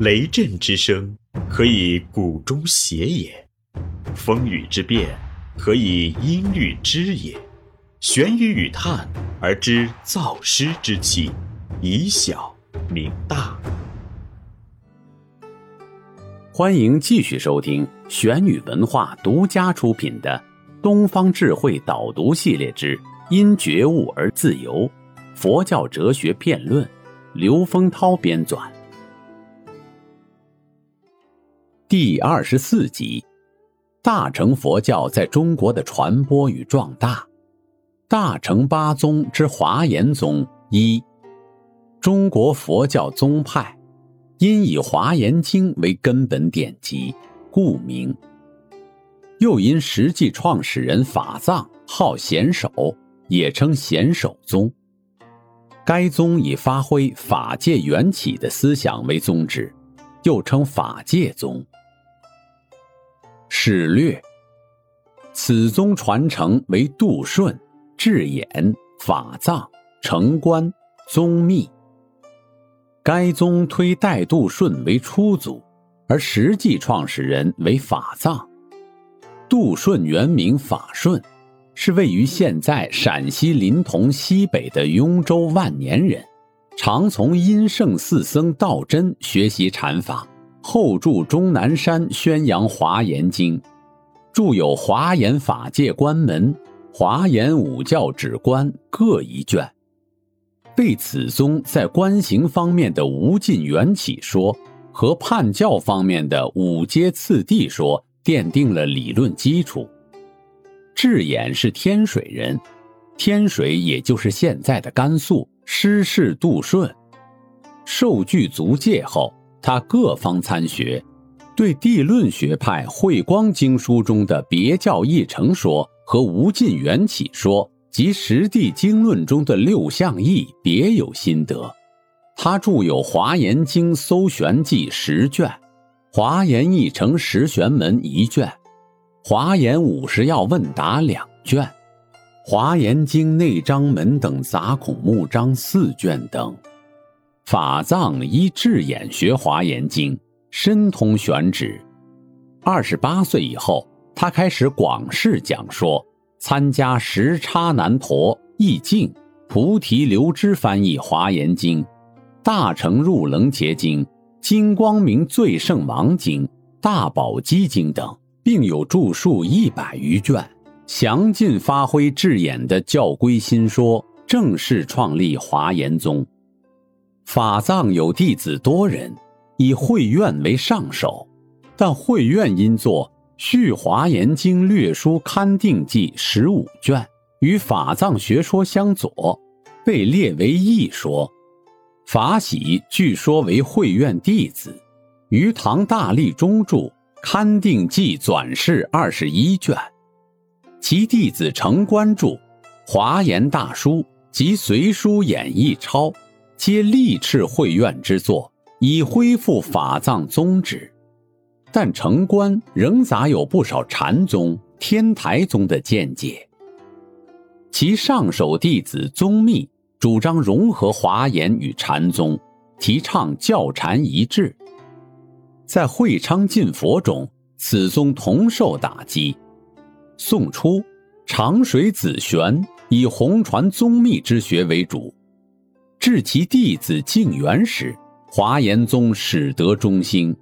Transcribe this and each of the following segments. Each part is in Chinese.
雷震之声，可以鼓中谐也；风雨之变，可以音律之也。玄于语叹而知造湿之气，以小明大。欢迎继续收听玄宇文化独家出品的《东方智慧导读系列之因觉悟而自由》，佛教哲学辩论，刘丰涛编纂。第二十四集：大乘佛教在中国的传播与壮大。大乘八宗之华严宗一，中国佛教宗派。因以《华严经》为根本典籍，故名。又因实际创始人法藏号贤首，也称贤首宗。该宗以发挥法界缘起的思想为宗旨，又称法界宗。史略：此宗传承为杜顺、智俨、法藏、成观、宗密。该宗推代杜顺为初祖，而实际创始人为法藏。杜顺原名法顺，是位于现在陕西临潼西北的雍州万年人，常从阴圣四僧道真学习禅法，后住终南山宣扬华严经，著有《华严法界观门》《华严五教止观》各一卷。为此宗在观行方面的无尽缘起说和判教方面的五阶次第说奠定了理论基础。智俨是天水人，天水也就是现在的甘肃。师事杜顺，受具足戒后，他各方参学，对地论学派慧光经书中的别教义成说和无尽缘起说。及《实地经论》中的六相义别有心得，他著有《华严经搜玄记》十卷，《华严义成十玄门》一卷，《华严五十要问答》两卷，《华严经内章门》等杂孔目章四卷等。法藏依智眼学《华严经》，深通玄旨。二十八岁以后，他开始广释讲说。参加时差难陀、易净、菩提流支翻译《华严经》，大乘入楞结经、金光明最胜王经、大宝积经等，并有著述一百余卷，详尽发挥智眼的教规心说，正式创立华严宗。法藏有弟子多人，以慧愿为上首，但慧愿因作。《续华严经略书勘定记》十五卷与法藏学说相左，被列为异说。法喜据说为慧愿弟子，于唐大历中著《勘定记纂释》二十一卷，其弟子成观著《华严大书》及随书演义抄，皆力斥慧愿之作，以恢复法藏宗旨。但成观仍杂有不少禅宗、天台宗的见解。其上首弟子宗密主张融合华严与禅宗，提倡教禅一致。在会昌进佛中，此宗同受打击。宋初，长水子玄以弘传宗密之学为主，至其弟子净元时，华严宗始得中兴。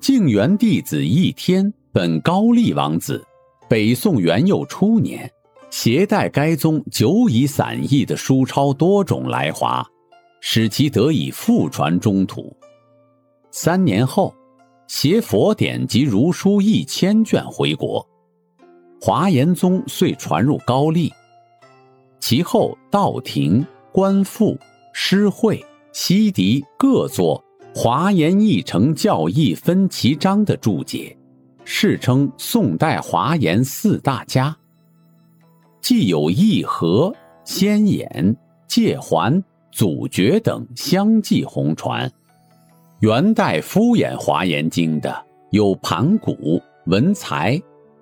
净元弟子义天本高丽王子，北宋元佑初年，携带该宗久已散佚的书抄多种来华，使其得以复传中土。三年后，携佛典及儒书一千卷回国，华严宗遂传入高丽。其后，道庭、官复、诗会、西迪各作。华严译成教义分其章的注解，世称宋代华严四大家。既有义和、先演、戒环、祖觉等相继红传。元代敷衍华严经的有盘古、文才、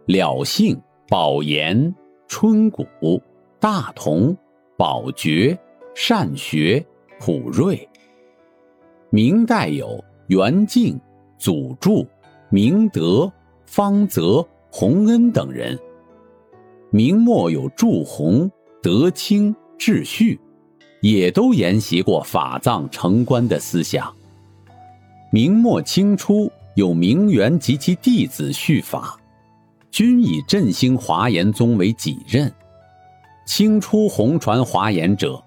了性、宝岩、春谷、大同、宝觉、善学、普瑞。明代有袁敬、祖著、明德、方泽、洪恩等人。明末有祝鸿、德清、智旭，也都沿袭过法藏成官的思想。明末清初有明元及其弟子续法，均以振兴华严宗为己任。清初红传华严者，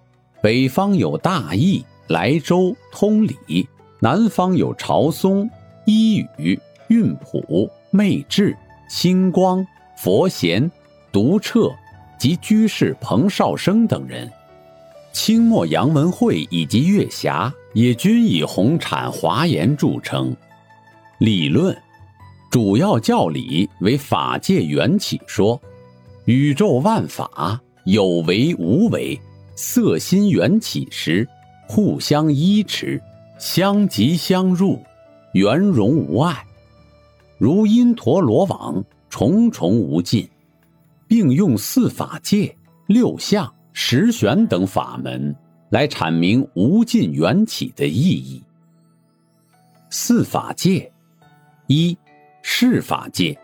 北方有大义、莱州、通理；南方有朝松、一语、运普、昧智、星光、佛贤、独彻及居士彭绍生等人。清末杨文慧以及月霞也均以红产华严著称。理论主要教理为法界缘起说，宇宙万法。有为无为，色心缘起时，互相依持，相即相入，圆融无碍，如因陀罗网，重重无尽，并用四法界、六相、十玄等法门来阐明无尽缘起的意义。四法界，一是法界，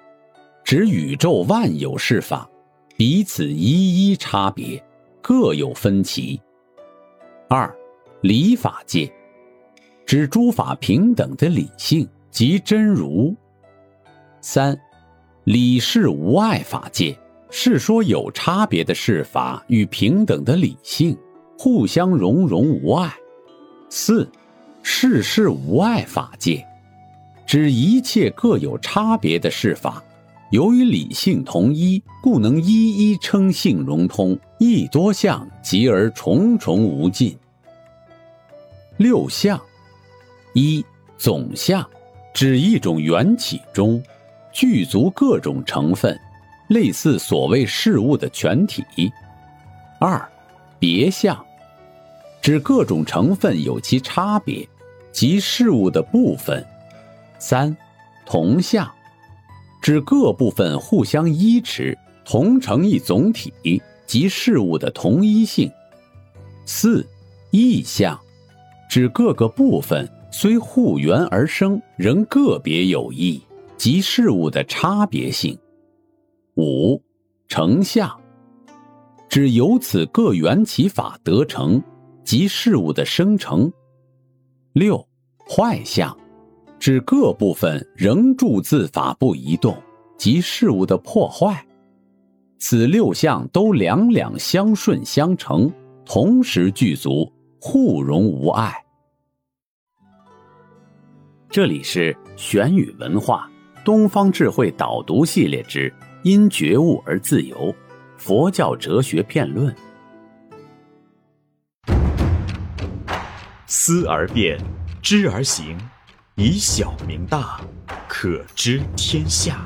指宇宙万有是法。彼此一一差别，各有分歧。二，理法界，指诸法平等的理性及真如。三，理事无碍法界，是说有差别的事法与平等的理性互相融融无碍。四，事事无碍法界，指一切各有差别的事法。由于理性同一，故能一一称性融通，一多相即而重重无尽。六相，一总相，指一种缘起中具足各种成分，类似所谓事物的全体。二别相，指各种成分有其差别，即事物的部分。三同相。指各部分互相依持，同成一总体，即事物的同一性。四异相，指各个部分虽互缘而生，仍个别有异，即事物的差别性。五成相，指由此各缘起法得成，即事物的生成。六坏相。指各部分仍住自法不移动，即事物的破坏。此六项都两两相顺相成，同时具足，互融无碍。这里是玄宇文化东方智慧导读系列之“因觉悟而自由”佛教哲学片论。思而变，知而行。以小明大，可知天下。